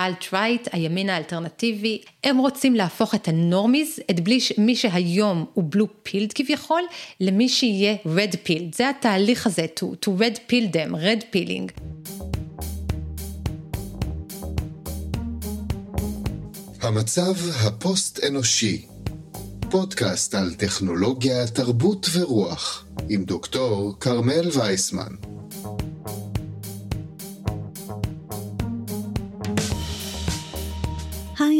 alt-right, הימין האלטרנטיבי, הם רוצים להפוך את ה normies, את בלי, מי שהיום הוא blue pilled כביכול, למי שיהיה red pilled. זה התהליך הזה, to, to red pill them, red pilling. המצב הפוסט-אנושי, פודקאסט על טכנולוגיה, תרבות ורוח, עם דוקטור כרמל וייסמן.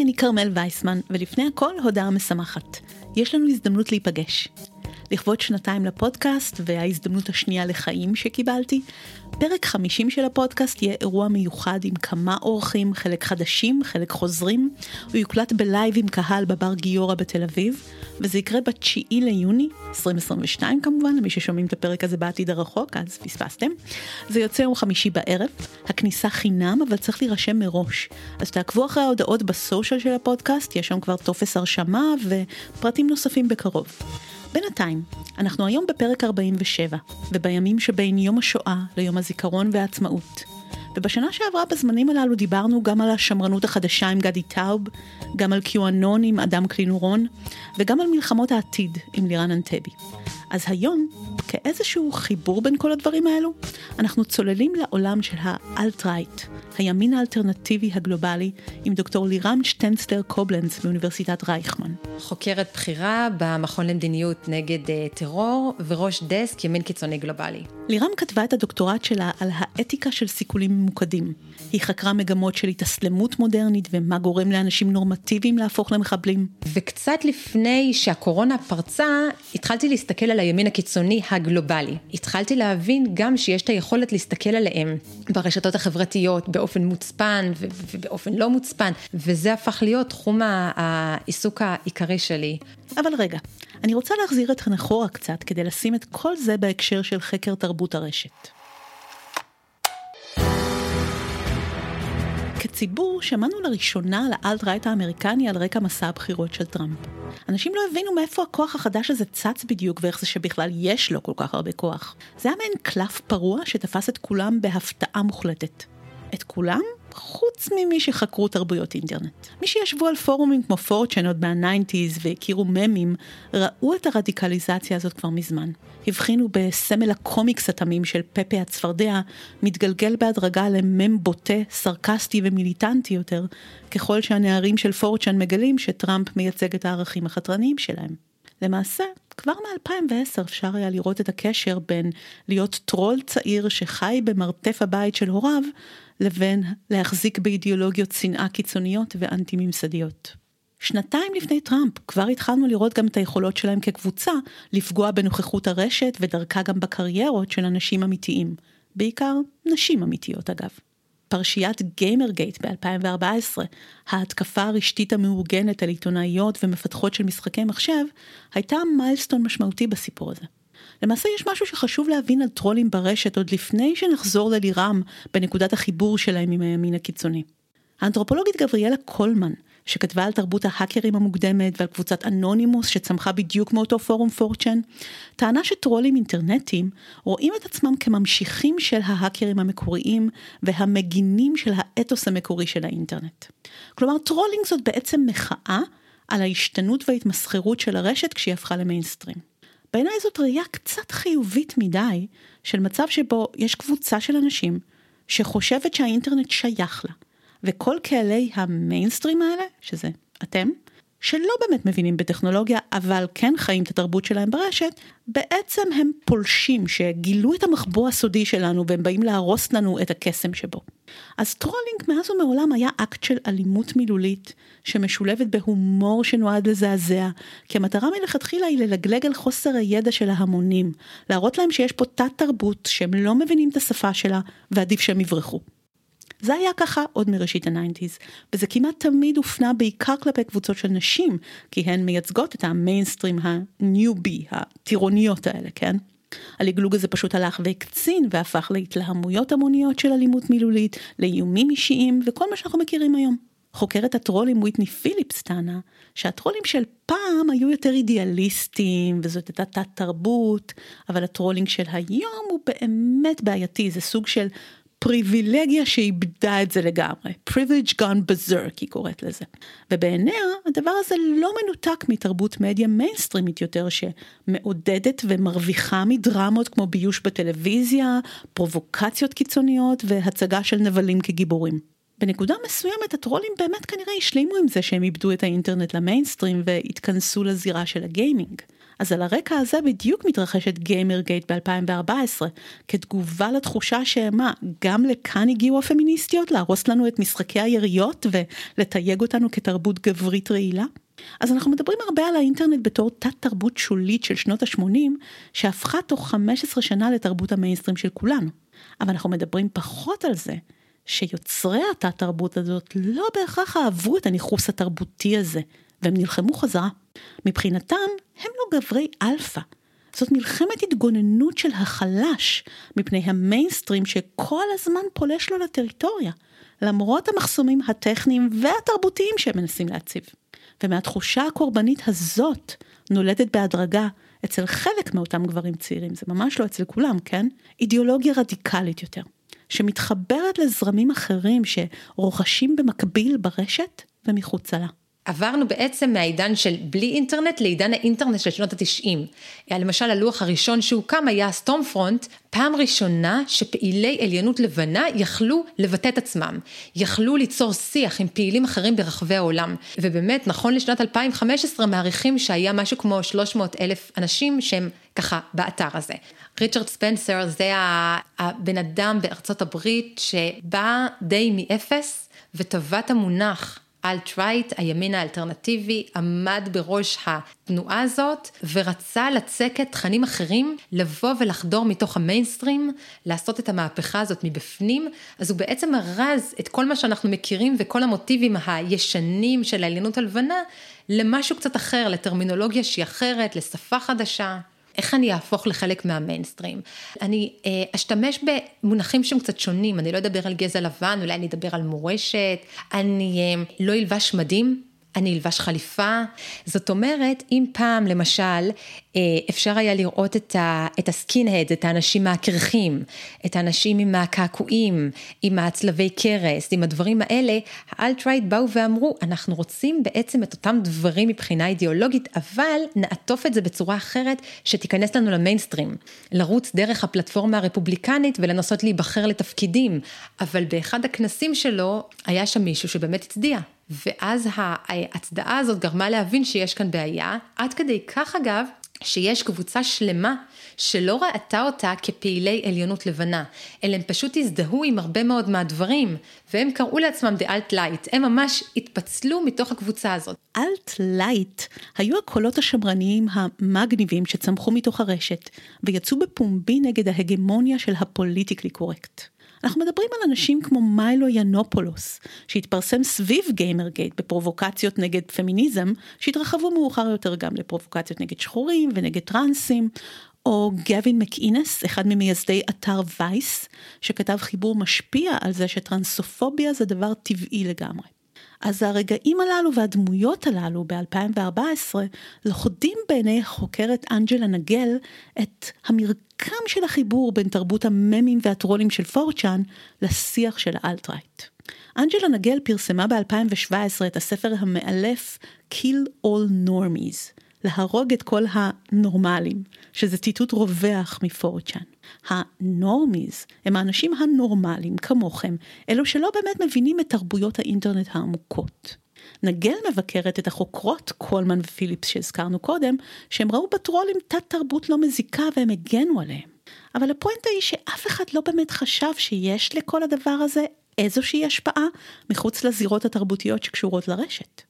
אני כרמל וייסמן, ולפני הכל הודעה משמחת. יש לנו הזדמנות להיפגש. לכבוד שנתיים לפודקאסט וההזדמנות השנייה לחיים שקיבלתי, פרק 50 של הפודקאסט יהיה אירוע מיוחד עם כמה אורחים, חלק חדשים, חלק חוזרים. הוא יוקלט בלייב עם קהל בבר גיורא בתל אביב, וזה יקרה ב-9 ליוני 2022 כמובן, למי ששומעים את הפרק הזה בעתיד הרחוק, אז פספסתם. זה יוצא יום חמישי בערב, הכניסה חינם, אבל צריך להירשם מראש. אז תעקבו אחרי ההודעות בסושיאל של הפודקאסט, יש שם כבר טופס הרשמה ופרטים נוספים בקרוב. בינתיים, אנחנו היום בפרק 47, ובימים שבין יום השואה ליום הזיכרון והעצמאות. ובשנה שעברה בזמנים הללו דיברנו גם על השמרנות החדשה עם גדי טאוב, גם על קיואנון עם אדם קלינורון, וגם על מלחמות העתיד עם לירן אנטבי. אז היום, כאיזשהו חיבור בין כל הדברים האלו, אנחנו צוללים לעולם של האלט-רייט, הימין האלטרנטיבי הגלובלי, עם דוקטור לירם שטנסלר קובלנץ מאוניברסיטת רייכמן. חוקרת בכירה במכון למדיניות נגד uh, טרור וראש דסק ימין קיצוני גלובלי. לירם כתבה את הדוקטורט שלה על האתיקה של סיכולים ממוקדים. היא חקרה מגמות של התאסלמות מודרנית ומה גורם לאנשים נורמטיביים להפוך למחבלים. וקצת לפני שהקורונה פרצה, התחלתי להסתכל על הימין הקיצוני הגלובלי. התחלתי להבין גם שיש את היכולת להסתכל עליהם ברשתות החברתיות באופן מוצפן ובאופן לא מוצפן, וזה הפך להיות תחום העיסוק העיקרי שלי. אבל רגע, אני רוצה להחזיר אתכם אחורה קצת כדי לשים את כל זה בהקשר של חקר תרבות הרשת. כציבור שמענו לראשונה על ה alt-right האמריקני על רקע מסע הבחירות של טראמפ. אנשים לא הבינו מאיפה הכוח החדש הזה צץ בדיוק ואיך זה שבכלל יש לו כל כך הרבה כוח. זה היה מעין קלף פרוע שתפס את כולם בהפתעה מוחלטת. את כולם? חוץ ממי שחקרו תרבויות אינטרנט. מי שישבו על פורומים כמו 4chan עוד מה nineties והכירו ממים, ראו את הרדיקליזציה הזאת כבר מזמן. הבחינו בסמל הקומיקס התמים של פפה הצפרדע, מתגלגל בהדרגה למם בוטה, סרקסטי ומיליטנטי יותר, ככל שהנערים של 4chan מגלים שטראמפ מייצג את הערכים החתרניים שלהם. למעשה, כבר מ-2010 אפשר היה לראות את הקשר בין להיות טרול צעיר שחי במרתף הבית של הוריו, לבין להחזיק באידיאולוגיות שנאה קיצוניות ואנטי-ממסדיות. שנתיים לפני טראמפ כבר התחלנו לראות גם את היכולות שלהם כקבוצה לפגוע בנוכחות הרשת ודרכה גם בקריירות של אנשים אמיתיים, בעיקר נשים אמיתיות אגב. פרשיית גיימרגייט ב-2014, ההתקפה הרשתית המאורגנת על עיתונאיות ומפתחות של משחקי מחשב, הייתה מיילסטון משמעותי בסיפור הזה. למעשה יש משהו שחשוב להבין על טרולים ברשת עוד לפני שנחזור ללירם בנקודת החיבור שלהם עם הימין הקיצוני. האנתרופולוגית גבריאלה קולמן, שכתבה על תרבות ההאקרים המוקדמת ועל קבוצת אנונימוס שצמחה בדיוק מאותו פורום 4chan, טענה שטרולים אינטרנטיים רואים את עצמם כממשיכים של ההאקרים המקוריים והמגינים של האתוס המקורי של האינטרנט. כלומר trolling זאת בעצם מחאה על ההשתנות וההתמסחרות של הרשת כשהיא הפכה למיינסטרים. בעיניי זאת ראייה קצת חיובית מדי של מצב שבו יש קבוצה של אנשים שחושבת שהאינטרנט שייך לה, וכל קהלי המיינסטרים האלה, שזה אתם, שלא באמת מבינים בטכנולוגיה, אבל כן חיים את התרבות שלהם ברשת, בעצם הם פולשים שגילו את המחבוא הסודי שלנו והם באים להרוס לנו את הקסם שבו. אז trolling מאז ומעולם היה אקט של אלימות מילולית שמשולבת בהומור שנועד לזעזע, כי המטרה מלכתחילה היא ללגלג על חוסר הידע של ההמונים, להראות להם שיש פה תת תרבות שהם לא מבינים את השפה שלה ועדיף שהם יברחו. זה היה ככה עוד מראשית ה nineties, וזה כמעט תמיד הופנה בעיקר כלפי קבוצות של נשים, כי הן מייצגות את המיינסטרים ה newbie, הטירוניות האלה, כן? הלגלוג הזה פשוט הלך והקצין והפך להתלהמויות המוניות של אלימות מילולית, לאיומים אישיים וכל מה שאנחנו מכירים היום. חוקרת הטרולים וויטני פיליפס טענה שהטרולים של פעם היו יותר אידיאליסטים וזאת הייתה תת תרבות, אבל ה trolling של היום הוא באמת בעייתי, זה סוג של פריבילגיה שאיבדה את זה לגמרי. privilege gone berserk היא קוראת לזה. ובעיניה הדבר הזה לא מנותק מתרבות מדיה מיינסטרימית יותר שמעודדת ומרוויחה מדרמות כמו ביוש בטלוויזיה, פרובוקציות קיצוניות והצגה של נבלים כגיבורים. בנקודה מסוימת הטרולים באמת כנראה השלימו עם זה שהם איבדו את האינטרנט למיינסטרים והתכנסו לזירה של ה gaming. אז על הרקע הזה בדיוק מתרחשת גיימרגייט ב-2014, כתגובה לתחושה שמה, גם לכאן הגיעו הפמיניסטיות להרוס לנו את משחקי היריות ולתייג אותנו כתרבות גברית רעילה? אז אנחנו מדברים הרבה על האינטרנט בתור תת תרבות שולית של שנות ה-80, שהפכה תוך 15 שנה לתרבות המיינסטרים של כולנו. אבל אנחנו מדברים פחות על זה, שיוצרי התת תרבות הזאת לא בהכרח אהבו את הניכוס התרבותי הזה, והם נלחמו חזרה. מבחינתם, הם לא גברי אלפא. זאת מלחמת התגוננות של החלש מפני המיינסטרים שכל הזמן פולש לו לטריטוריה, למרות המחסומים הטכניים והתרבותיים שהם מנסים להציב. ומהתחושה הקורבנית הזאת נולדת בהדרגה אצל חלק מאותם גברים צעירים, זה ממש לא אצל כולם, כן? אידיאולוגיה רדיקלית יותר, שמתחברת לזרמים אחרים שרוכשים במקביל ברשת ומחוצה לה. עברנו בעצם מהעידן של בלי אינטרנט לעידן האינטרנט של שנות התשעים. למשל הלוח הראשון שהוקם היה סטום פרונט, פעם ראשונה שפעילי עליונות לבנה יכלו לבטא את עצמם, יכלו ליצור שיח עם פעילים אחרים ברחבי העולם. ובאמת, נכון לשנת 2015 מעריכים שהיה משהו כמו 300 אלף אנשים שהם ככה באתר הזה. ריצ'רד ספנסר זה הבן אדם בארצות הברית שבא די מאפס וטבע את המונח אלט-רייט, הימין האלטרנטיבי, עמד בראש התנועה הזאת ורצה לצקת תכנים אחרים, לבוא ולחדור מתוך המיינסטרים, לעשות את המהפכה הזאת מבפנים, אז הוא בעצם ארז את כל מה שאנחנו מכירים וכל המוטיבים הישנים של העליונות הלבנה למשהו קצת אחר, לטרמינולוגיה שהיא אחרת, לשפה חדשה. איך אני אהפוך לחלק מהמיינסטרים. אני אה, אשתמש במונחים שהם קצת שונים, אני לא אדבר על גזע לבן, אולי אני אדבר על מורשת, אני אה, לא אלבש מדים, אני אלבש חליפה. זאת אומרת, אם פעם למשל אה, אפשר היה לראות את, ה, את ה skinheads, את האנשים הקרחים, את האנשים עם הקעקועים, עם הצלבי קרס, עם הדברים האלה, ה alt-right באו ואמרו, אנחנו רוצים בעצם את אותם דברים מבחינה אידיאולוגית, אבל נעטוף את זה בצורה אחרת שתיכנס לנו למיינסטרים. לרוץ דרך הפלטפורמה הרפובליקנית ולנסות להיבחר לתפקידים, אבל באחד הכנסים שלו היה שם מישהו שבאמת הצדיע. ואז ההצדעה הזאת גרמה להבין שיש כאן בעיה, עד כדי כך אגב, שיש קבוצה שלמה שלא ראתה אותה כפעילי עליונות לבנה, אלא הם פשוט הזדהו עם הרבה מאוד מהדברים, והם קראו לעצמם The Alt-Light, הם ממש התפצלו מתוך הקבוצה הזאת. Alt-Light היו הקולות השמרניים המגניבים שצמחו מתוך הרשת, ויצאו בפומבי נגד ההגמוניה של הפוליטיקלי קורקט. אנחנו מדברים על אנשים כמו מיילו יאנופולוס, שהתפרסם סביב גיימרגייט בפרובוקציות נגד פמיניזם, שהתרחבו מאוחר יותר גם לפרובוקציות נגד שחורים ונגד טרנסים, או גווין מקינס, אחד ממייסדי אתר וייס, שכתב חיבור משפיע על זה שטרנסופוביה זה דבר טבעי לגמרי. אז הרגעים הללו והדמויות הללו ב-2014 לוכדים בעיני החוקרת אנג'לה נגל את המרקם של החיבור בין תרבות הממים והטרולים של פורצ'אן לשיח של האלטרייט. אנג'לה נגל פרסמה ב-2017 את הספר המאלף Kill All Normies, להרוג את כל הנורמלים, שזה ציטוט רווח מפורצ'אן. הנורמיז הם האנשים הנורמליים כמוכם, אלו שלא באמת מבינים את תרבויות האינטרנט העמוקות. נגל מבקרת את החוקרות קולמן ופיליפס שהזכרנו קודם, שהם ראו בטרולים תת תרבות לא מזיקה והם הגנו עליהם. אבל הפואנטה היא שאף אחד לא באמת חשב שיש לכל הדבר הזה איזושהי השפעה מחוץ לזירות התרבותיות שקשורות לרשת.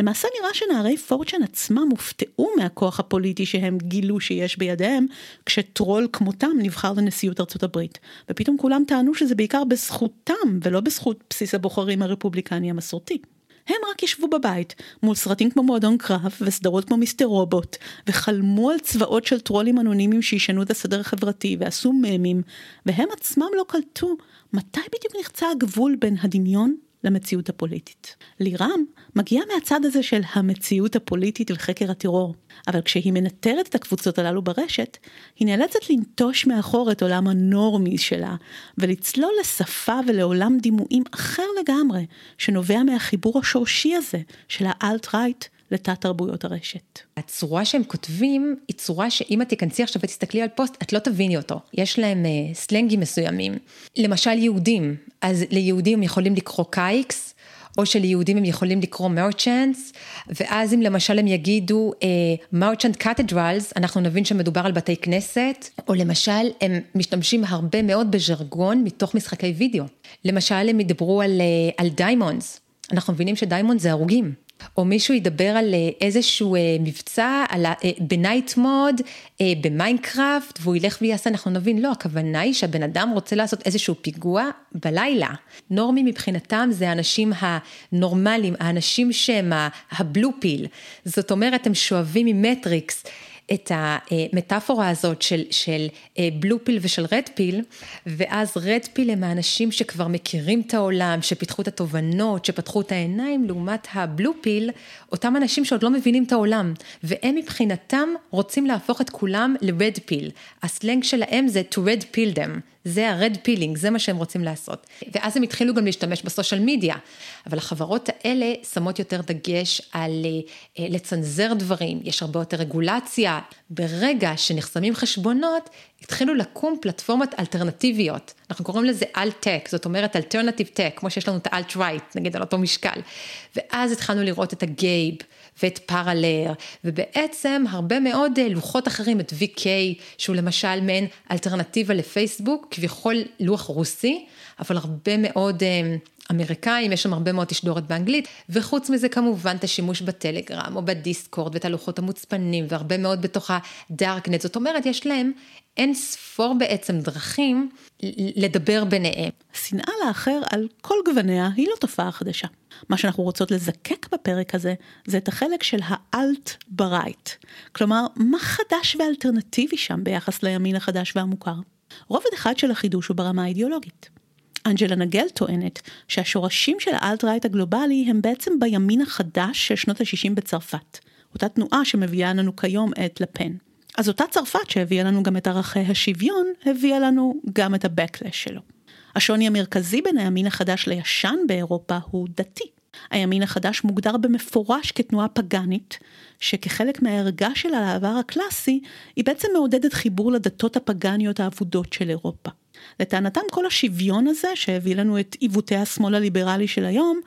למעשה נראה שנערי פורצ'ן עצמם הופתעו מהכוח הפוליטי שהם גילו שיש בידיהם, כשטרול כמותם נבחר לנשיאות ארצות הברית. ופתאום כולם טענו שזה בעיקר בזכותם, ולא בזכות בסיס הבוחרים הרפובליקני המסורתי. הם רק ישבו בבית, מול סרטים כמו מועדון קרב וסדרות כמו מיסטר רובוט, וחלמו על צבאות של טרולים אנונימיים שישנו את הסדר החברתי ועשו ממים, והם עצמם לא קלטו מתי בדיוק נחצה הגבול בין הדמיון למציאות הפוליטית. לירם מגיעה מהצד הזה של המציאות הפוליטית וחקר הטרור, אבל כשהיא מנטרת את הקבוצות הללו ברשת, היא נאלצת לנטוש מאחור את עולם ה normie שלה, ולצלול לשפה ולעולם דימויים אחר לגמרי, שנובע מהחיבור השורשי הזה של ה alt-right לתת תרבויות הרשת. הצורה שהם כותבים היא צורה שאם את תיכנסי עכשיו ותסתכלי על פוסט, את לא תביני אותו. יש להם אה, סלנגים מסוימים. למשל יהודים, אז ליהודים יכולים לקרוא kikes, או שליהודים הם יכולים לקרוא merchants, ואז אם למשל הם יגידו merchant אה, cathedrals, אנחנו נבין שמדובר על בתי כנסת, או למשל הם משתמשים הרבה מאוד בז'רגון מתוך משחקי וידאו. למשל הם ידברו על, אה, על diamonds, אנחנו מבינים ש diamond זה הרוגים. או מישהו ידבר על אה, איזשהו אה, מבצע, על, אה, ב night mode, במיינקראפט, והוא ילך ויעשה, אנחנו נבין, לא, הכוונה היא שהבן אדם רוצה לעשות איזשהו פיגוע בלילה. normie מבחינתם זה האנשים הנורמליים, האנשים שהם הבלו פיל. זאת אומרת, הם שואבים ממטריקס. את המטאפורה הזאת של, של בלו פיל ושל רד פיל, ואז רד פיל הם האנשים שכבר מכירים את העולם, שפיתחו את התובנות, שפתחו את העיניים, לעומת הבלו פיל, אותם אנשים שעוד לא מבינים את העולם, והם מבחינתם רוצים להפוך את כולם ל-red pill. הסלנג שלהם זה to red pill them. זה ה-red peeling, זה מה שהם רוצים לעשות. ואז הם התחילו גם להשתמש ב social media, אבל החברות האלה שמות יותר דגש על אה, לצנזר דברים, יש הרבה יותר רגולציה. ברגע שנחסמים חשבונות, התחילו לקום פלטפורמות אלטרנטיביות. אנחנו קוראים לזה alt-tech, זאת אומרת alternative tech, כמו שיש לנו את ה alt-right, נגיד על אותו משקל. ואז התחלנו לראות את ה Gab. ואת Parler, ובעצם הרבה מאוד אה, לוחות אחרים, את VK, שהוא למשל מעין אלטרנטיבה לפייסבוק, כביכול לוח רוסי, אבל הרבה מאוד אה, אמריקאים, יש שם הרבה מאוד תשדורת באנגלית, וחוץ מזה כמובן את השימוש בטלגרם או בדיסקורד ואת הלוחות המוצפנים, והרבה מאוד בתוך הדארקנט, זאת אומרת, יש להם אין ספור בעצם דרכים לדבר ביניהם. שנאה לאחר על כל גווניה היא לא תופעה חדשה. מה שאנחנו רוצות לזקק בפרק הזה, זה את החלק של האלט ברייט. כלומר, מה חדש ואלטרנטיבי שם ביחס לימין החדש והמוכר? רובד אחד של החידוש הוא ברמה האידיאולוגית. אנג'לה נגל טוענת שהשורשים של האלט-רייט הגלובלי הם בעצם בימין החדש של שנות ה-60 בצרפת, אותה תנועה שמביאה לנו כיום את לפן. אז אותה צרפת שהביאה לנו גם את ערכי השוויון, הביאה לנו גם את ה-Backlash שלו. השוני המרכזי בין הימין החדש לישן באירופה הוא דתי. הימין החדש מוגדר במפורש כתנועה פגאנית, שכחלק מהערגה שלה לעבר הקלאסי, היא בעצם מעודדת חיבור לדתות הפגאניות האבודות של אירופה. לטענתם כל השוויון הזה שהביא לנו את עיוותי השמאל הליברלי של היום,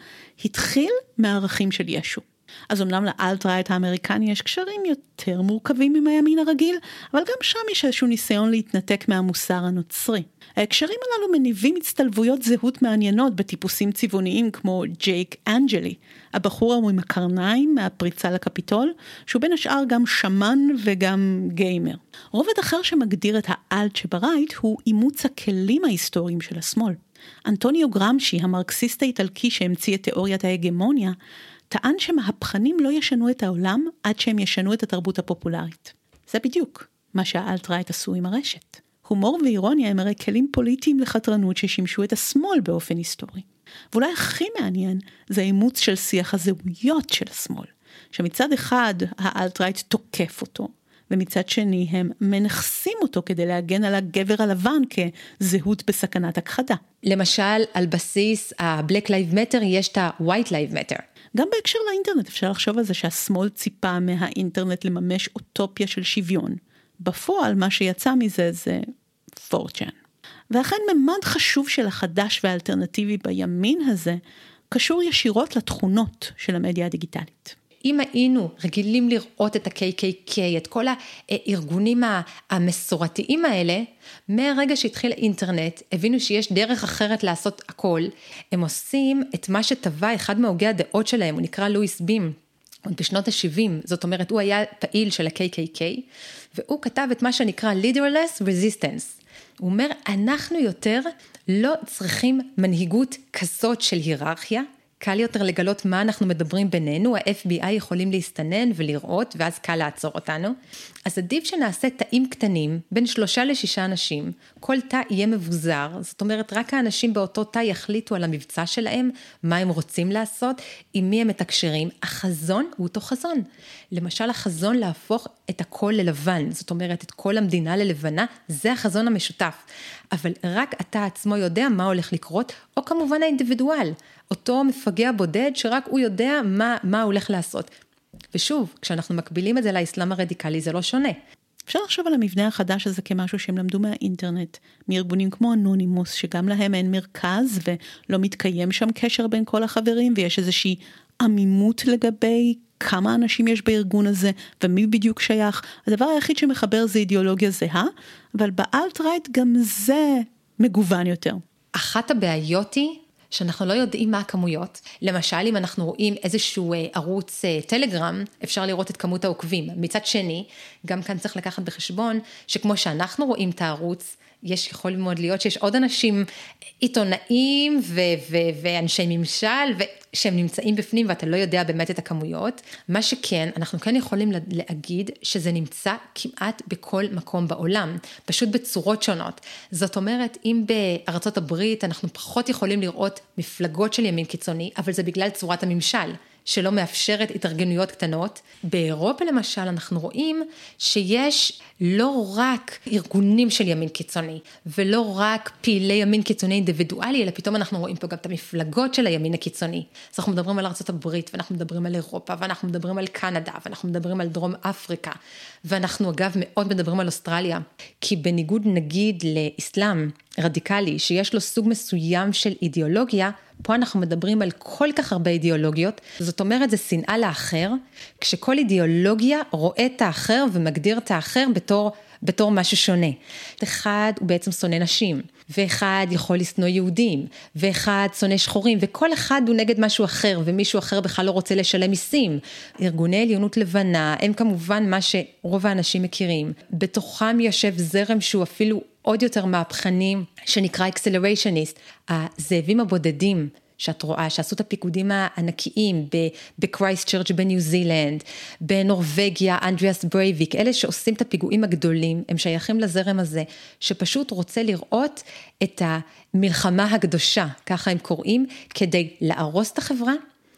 התחיל מהערכים של ישו. אז אמנם ל alt-right האמריקני יש קשרים יותר מורכבים עם הימין הרגיל, אבל גם שם יש איזשהו ניסיון להתנתק מהמוסר הנוצרי. ההקשרים הללו מניבים הצטלבויות זהות מעניינות בטיפוסים צבעוניים כמו ג'ייק אנג'לי, הבחור ההוא עם הקרניים מהפריצה לקפיטול, שהוא בין השאר גם שמן וגם גיימר. רובד אחר שמגדיר את האלט שברייט הוא אימוץ הכלים ההיסטוריים של השמאל. אנטוניו גרמשי, המרקסיסט האיטלקי שהמציא את תיאוריית ההגמוניה, טען שמהפכנים לא ישנו את העולם עד שהם ישנו את התרבות הפופולרית. זה בדיוק מה שהאלט-רייט עשו עם הרשת. הומור ואירוניה הם הרי כלים פוליטיים לחתרנות ששימשו את השמאל באופן היסטורי. ואולי הכי מעניין זה האימוץ של שיח הזהויות של השמאל, שמצד אחד האלט-רייט תוקף אותו, ומצד שני הם מנכסים אותו כדי להגן על הגבר הלבן כזהות בסכנת הכחדה. למשל, על בסיס ה-Black Lives Matter יש את ה-White Lives Matter. גם בהקשר לאינטרנט אפשר לחשוב על זה שהשמאל ציפה מהאינטרנט לממש אוטופיה של שוויון. בפועל מה שיצא מזה זה פורצ'ן. ואכן ממד חשוב של החדש והאלטרנטיבי בימין הזה קשור ישירות לתכונות של המדיה הדיגיטלית. אם היינו רגילים לראות את ה-KKK, את כל הארגונים המסורתיים האלה, מהרגע שהתחיל האינטרנט, הבינו שיש דרך אחרת לעשות הכל. הם עושים את מה שטבע אחד מהוגי הדעות שלהם, הוא נקרא לואיס בים. עוד בשנות ה-70, זאת אומרת, הוא היה פעיל של ה-KKK, והוא כתב את מה שנקרא leaderless resistance. הוא אומר, אנחנו יותר לא צריכים מנהיגות כזאת של היררכיה, קל יותר לגלות מה אנחנו מדברים בינינו, ה-FBI יכולים להסתנן ולראות, ואז קל לעצור אותנו. אז עדיף שנעשה תאים קטנים, בין שלושה לשישה אנשים, כל תא יהיה מבוזר, זאת אומרת, רק האנשים באותו תא יחליטו על המבצע שלהם, מה הם רוצים לעשות, עם מי הם מתקשרים. החזון הוא אותו חזון. למשל, החזון להפוך את הכל ללבן, זאת אומרת, את כל המדינה ללבנה, זה החזון המשותף. אבל רק אתה עצמו יודע מה הולך לקרות, או כמובן האינדיבידואל. אותו מפגע בודד שרק הוא יודע מה, מה הוא הולך לעשות. ושוב, כשאנחנו מקבילים את זה לאסלאם הרדיקלי זה לא שונה. אפשר לחשוב על המבנה החדש הזה כמשהו שהם למדו מהאינטרנט, מארגונים כמו אנונימוס, שגם להם אין מרכז ולא מתקיים שם קשר בין כל החברים, ויש איזושהי עמימות לגבי כמה אנשים יש בארגון הזה ומי בדיוק שייך. הדבר היחיד שמחבר זה אידיאולוגיה זהה, אבל באלט-רייט גם זה מגוון יותר. אחת הבעיות היא שאנחנו לא יודעים מה הכמויות. למשל, אם אנחנו רואים איזשהו אה, ערוץ אה, טלגרם, אפשר לראות את כמות העוקבים. מצד שני, גם כאן צריך לקחת בחשבון, שכמו שאנחנו רואים את הערוץ, יש יכול מאוד להיות שיש עוד אנשים, עיתונאים ו- ו- ואנשי ממשל, ו- שהם נמצאים בפנים ואתה לא יודע באמת את הכמויות. מה שכן, אנחנו כן יכולים להגיד שזה נמצא כמעט בכל מקום בעולם, פשוט בצורות שונות. זאת אומרת, אם בארצות הברית אנחנו פחות יכולים לראות מפלגות של ימין קיצוני, אבל זה בגלל צורת הממשל. שלא מאפשרת התארגנויות קטנות. באירופה למשל אנחנו רואים שיש לא רק ארגונים של ימין קיצוני, ולא רק פעילי ימין קיצוני אינדיבידואלי, אלא פתאום אנחנו רואים פה גם את המפלגות של הימין הקיצוני. אז אנחנו מדברים על ארה"ב, ואנחנו מדברים על אירופה, ואנחנו מדברים על קנדה, ואנחנו מדברים על דרום אפריקה, ואנחנו אגב מאוד מדברים על אוסטרליה, כי בניגוד נגיד לאסלאם רדיקלי, שיש לו סוג מסוים של אידיאולוגיה, פה אנחנו מדברים על כל כך הרבה אידיאולוגיות, זאת אומרת זה שנאה לאחר, כשכל אידיאולוגיה רואה את האחר ומגדיר את האחר בתור, בתור משהו שונה. אחד הוא בעצם שונא נשים, ואחד יכול לשנוא יהודים, ואחד שונא שחורים, וכל אחד הוא נגד משהו אחר, ומישהו אחר בכלל לא רוצה לשלם מיסים. ארגוני עליונות לבנה הם כמובן מה שרוב האנשים מכירים. בתוכם יושב זרם שהוא אפילו עוד יותר מהפכני, שנקרא אקסלריישניסט, הזאבים הבודדים. שאת רואה, שעשו את הפיקודים הענקיים בקרייסט צ'רץ' בניו זילנד, בנורווגיה, אנדריאס ברייביק, אלה שעושים את הפיגועים הגדולים, הם שייכים לזרם הזה, שפשוט רוצה לראות את המלחמה הקדושה, ככה הם קוראים, כדי להרוס את החברה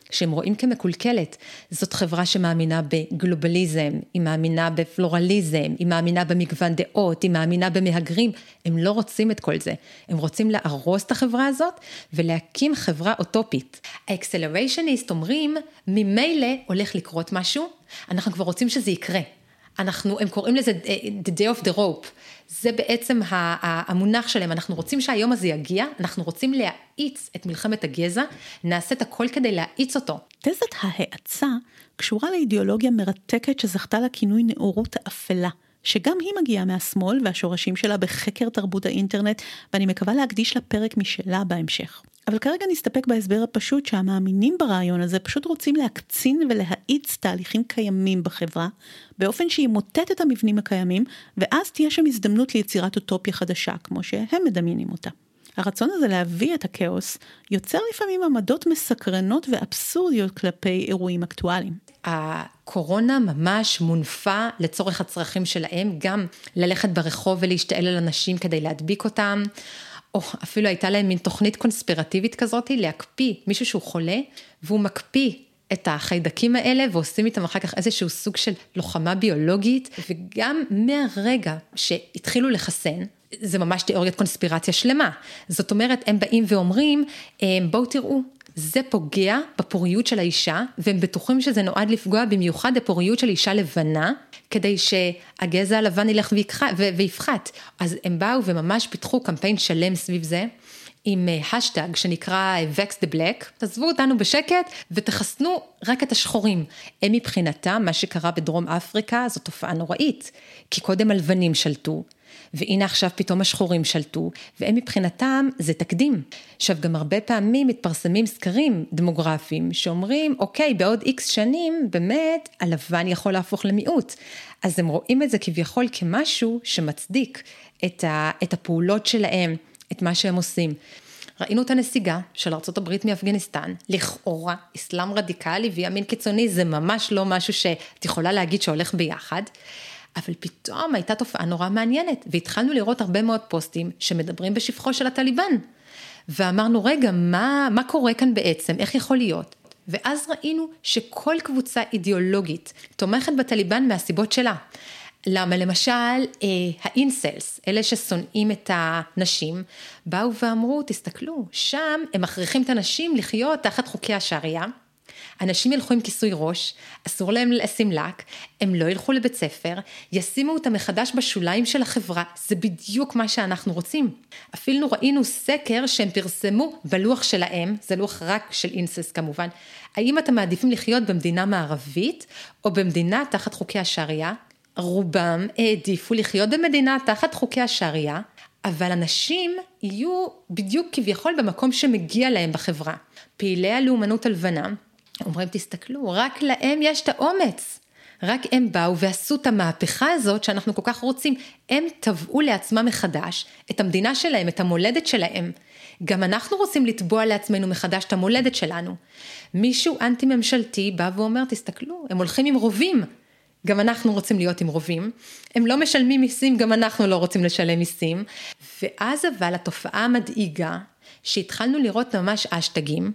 שהם רואים כמקולקלת. זאת חברה שמאמינה בגלובליזם, היא מאמינה בפלורליזם, היא מאמינה במגוון דעות, היא מאמינה במהגרים. הם לא רוצים את כל זה. הם רוצים להרוס את החברה הזאת ולהקים חברה אוטופית. האקסלריישניסט אומרים, ממילא הולך לקרות משהו, אנחנו כבר רוצים שזה יקרה. אנחנו, הם קוראים לזה אה, the day of the rope. זה בעצם המונח שלהם, אנחנו רוצים שהיום הזה יגיע, אנחנו רוצים להאיץ את מלחמת הגזע, נעשה את הכל כדי להאיץ אותו. תזת ההאצה קשורה לאידיאולוגיה מרתקת שזכתה לכינוי נאורות האפלה. שגם היא מגיעה מהשמאל והשורשים שלה בחקר תרבות האינטרנט, ואני מקווה להקדיש לה פרק משלה בהמשך. אבל כרגע נסתפק בהסבר הפשוט שהמאמינים ברעיון הזה פשוט רוצים להקצין ולהאיץ תהליכים קיימים בחברה, באופן שימוטט את המבנים הקיימים, ואז תהיה שם הזדמנות ליצירת אוטופיה חדשה, כמו שהם מדמיינים אותה. הרצון הזה להביא את הכאוס יוצר לפעמים עמדות מסקרנות ואבסורדיות כלפי אירועים אקטואליים. הקורונה ממש מונפה לצורך הצרכים שלהם, גם ללכת ברחוב ולהשתעל על אנשים כדי להדביק אותם. או אפילו הייתה להם מין תוכנית קונספירטיבית כזאת, להקפיא מישהו שהוא חולה, והוא מקפיא את החיידקים האלה ועושים איתם אחר כך איזשהו סוג של לוחמה ביולוגית, וגם מהרגע שהתחילו לחסן, זה ממש תיאוריית קונספירציה שלמה. זאת אומרת, הם באים ואומרים, בואו תראו, זה פוגע בפוריות של האישה, והם בטוחים שזה נועד לפגוע במיוחד בפוריות של אישה לבנה, כדי שהגזע הלבן ילך ויפחת. אז הם באו וממש פיתחו קמפיין שלם סביב זה. עם השטג אה, שנקרא Vex the Black, תעזבו אותנו בשקט ותחסנו רק את השחורים. הם מבחינתם, מה שקרה בדרום אפריקה זו תופעה נוראית, כי קודם הלבנים שלטו, והנה עכשיו פתאום השחורים שלטו, והם מבחינתם זה תקדים. עכשיו גם הרבה פעמים מתפרסמים סקרים דמוגרפיים שאומרים, אוקיי, בעוד איקס שנים באמת הלבן יכול להפוך למיעוט. אז הם רואים את זה כביכול כמשהו שמצדיק את, ה, את הפעולות שלהם, את מה שהם עושים. ראינו את הנסיגה של ארה"ב מאפגניסטן, לכאורה אסלאם רדיקלי וימין קיצוני זה ממש לא משהו שאת יכולה להגיד שהולך ביחד. אבל פתאום הייתה תופעה נורא מעניינת, והתחלנו לראות הרבה מאוד פוסטים שמדברים בשפחו של הטליבן. ואמרנו, רגע, מה, מה קורה כאן בעצם? איך יכול להיות? ואז ראינו שכל קבוצה אידיאולוגית תומכת בטליבן מהסיבות שלה. למה למשל אה, האינסלס, אלה ששונאים את הנשים, באו ואמרו, תסתכלו, שם הם מכריחים את הנשים לחיות תחת חוקי השריעה. אנשים ילכו עם כיסוי ראש, אסור להם לשים לק, הם לא ילכו לבית ספר, ישימו אותם מחדש בשוליים של החברה, זה בדיוק מה שאנחנו רוצים. אפילו ראינו סקר שהם פרסמו בלוח שלהם, זה לוח רק של אינסס כמובן, האם אתם מעדיפים לחיות במדינה מערבית או במדינה תחת חוקי השריעה? רובם העדיפו לחיות במדינה תחת חוקי השריעה, אבל אנשים יהיו בדיוק כביכול במקום שמגיע להם בחברה. פעילי הלאומנות הלבנה אומרים תסתכלו, רק להם יש את האומץ. רק הם באו ועשו את המהפכה הזאת שאנחנו כל כך רוצים. הם טבעו לעצמם מחדש את המדינה שלהם, את המולדת שלהם. גם אנחנו רוצים לתבוע לעצמנו מחדש את המולדת שלנו. מישהו אנטי ממשלתי בא ואומר, תסתכלו, הם הולכים עם רובים. גם אנחנו רוצים להיות עם רובים. הם לא משלמים מיסים, גם אנחנו לא רוצים לשלם מיסים. ואז אבל התופעה המדאיגה, שהתחלנו לראות ממש אשטגים,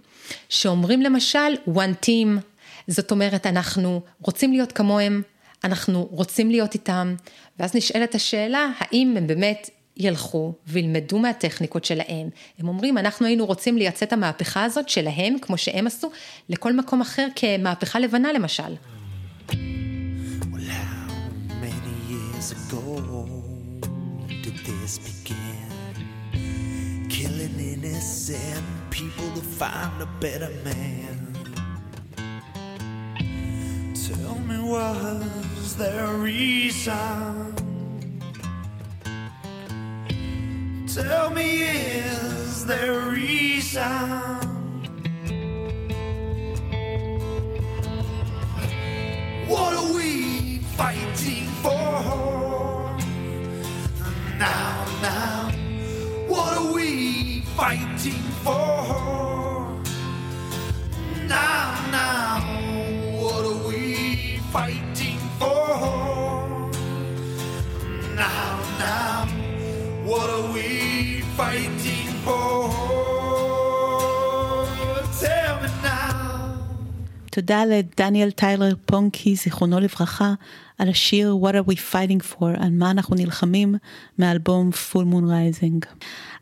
שאומרים למשל one team, זאת אומרת אנחנו רוצים להיות כמוהם, אנחנו רוצים להיות איתם, ואז נשאלת השאלה האם הם באמת ילכו וילמדו מהטכניקות שלהם. הם אומרים, אנחנו היינו רוצים לייצא את המהפכה הזאת שלהם, כמו שהם עשו, לכל מקום אחר כמהפכה לבנה למשל. innocent to find a better man. Tell me, was there a reason? Tell me, is there a reason? תודה לדניאל טיילר פונקי, זיכרונו לברכה, על השיר What are we fighting for, על מה אנחנו נלחמים, מאלבום Full Moon Rising.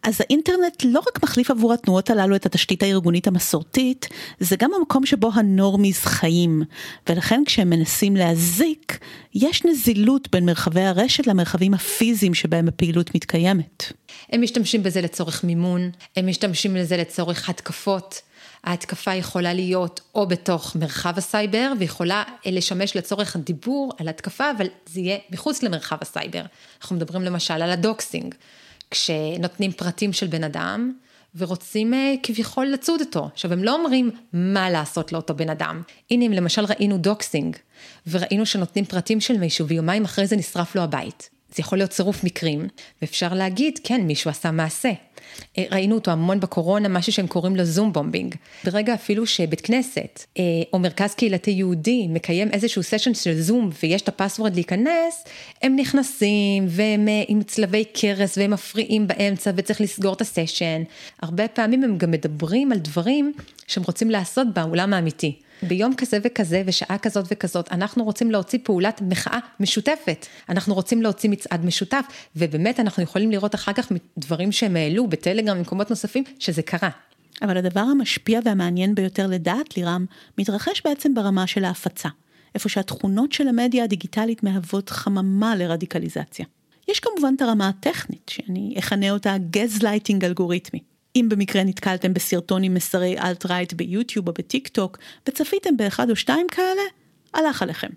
אז האינטרנט לא רק מחליף עבור התנועות הללו את התשתית הארגונית המסורתית, זה גם המקום שבו הנורמיז חיים, ולכן כשהם מנסים להזיק, יש נזילות בין מרחבי הרשת למרחבים הפיזיים שבהם הפעילות מתקיימת. הם משתמשים בזה לצורך מימון, הם משתמשים בזה לצורך התקפות. ההתקפה יכולה להיות או בתוך מרחב הסייבר ויכולה לשמש לצורך דיבור על התקפה, אבל זה יהיה מחוץ למרחב הסייבר. אנחנו מדברים למשל על ה doxing. כשנותנים פרטים של בן אדם ורוצים אה, כביכול לצוד אותו. עכשיו, הם לא אומרים מה לעשות לאותו בן אדם. הנה, אם למשל ראינו doxing, וראינו שנותנים פרטים של מישהו, ויומיים אחרי זה נשרף לו הבית. זה יכול להיות צירוף מקרים, ואפשר להגיד, כן, מישהו עשה מעשה. אה, ראינו אותו המון בקורונה, משהו שהם קוראים לו Zoom bombing. ברגע אפילו שבית כנסת אה, או מרכז קהילתי יהודי מקיים איזשהו סשן של זום ויש את ה password להיכנס, הם נכנסים והם אה, עם צלבי קרס והם מפריעים באמצע וצריך לסגור את הסשן. הרבה פעמים הם גם מדברים על דברים שהם רוצים לעשות בעולם האמיתי. ביום כזה וכזה ושעה כזאת וכזאת, אנחנו רוצים להוציא פעולת מחאה משותפת. אנחנו רוצים להוציא מצעד משותף, ובאמת אנחנו יכולים לראות אחר כך דברים שהם העלו בטלגרם ובמקומות נוספים, שזה קרה. אבל הדבר המשפיע והמעניין ביותר לדעת לירם, מתרחש בעצם ברמה של ההפצה. איפה שהתכונות של המדיה הדיגיטלית מהוות חממה לרדיקליזציה. יש כמובן את הרמה הטכנית, שאני אכנה אותה גזלייטינג אלגוריתמי. אם במקרה נתקלתם בסרטון עם מסרי alt-right ביוטיוב או בטיק טוק וצפיתם באחד או שתיים כאלה, הלך עליכם.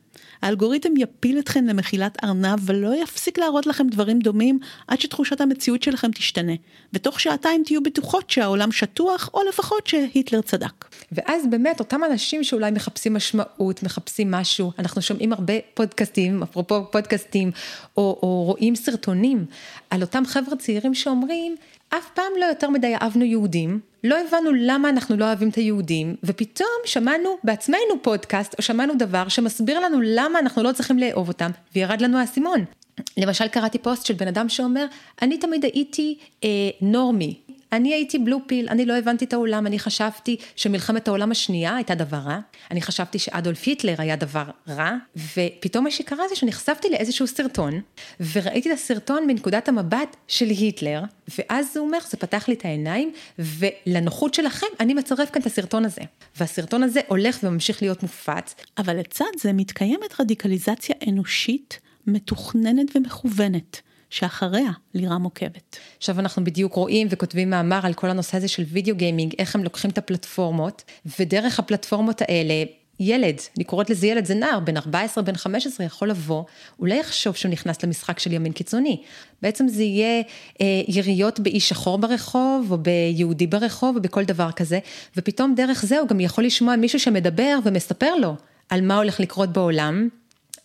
האלגוריתם יפיל אתכם למחילת ארנב ולא יפסיק להראות לכם דברים דומים עד שתחושת המציאות שלכם תשתנה. ותוך שעתיים תהיו בטוחות שהעולם שטוח או לפחות שהיטלר צדק. ואז באמת אותם אנשים שאולי מחפשים משמעות, מחפשים משהו, אנחנו שומעים הרבה פודקאסטים, אפרופו פודקאסטים, או, או רואים סרטונים על אותם חבר'ה צעירים שאומרים, אף פעם לא יותר מדי אהבנו יהודים, לא הבנו למה אנחנו לא אוהבים את היהודים, ופתאום שמענו בעצמנו פודקאסט, או שמענו דבר שמסביר לנו למה אנחנו לא צריכים לאהוב אותם, וירד לנו האסימון. למשל קראתי פוסט של בן אדם שאומר, אני תמיד הייתי אה, נורמי, אני הייתי בלו פיל, אני לא הבנתי את העולם, אני חשבתי שמלחמת העולם השנייה הייתה דבר רע, אני חשבתי שאדולף היטלר היה דבר רע, ופתאום מה שקרה זה שנחשפתי לאיזשהו סרטון, וראיתי את הסרטון מנקודת המבט של היטלר, ואז הוא אומר, זה פתח לי את העיניים, ולנוחות שלכם אני מצרף כאן את הסרטון הזה. והסרטון הזה הולך וממשיך להיות מופץ. אבל לצד זה מתקיימת רדיקליזציה אנושית מתוכננת ומכוונת. שאחריה לירם עוקבת. עכשיו אנחנו בדיוק רואים וכותבים מאמר על כל הנושא הזה של וידאו גיימינג, איך הם לוקחים את הפלטפורמות, ודרך הפלטפורמות האלה, ילד, אני קוראת לזה ילד, זה נער, בן 14, בן 15, יכול לבוא, אולי יחשוב שהוא נכנס למשחק של ימין קיצוני. בעצם זה יהיה אה, יריות באיש שחור ברחוב, או ביהודי ברחוב, או בכל דבר כזה, ופתאום דרך זה הוא גם יכול לשמוע מישהו שמדבר ומספר לו על מה הולך לקרות בעולם,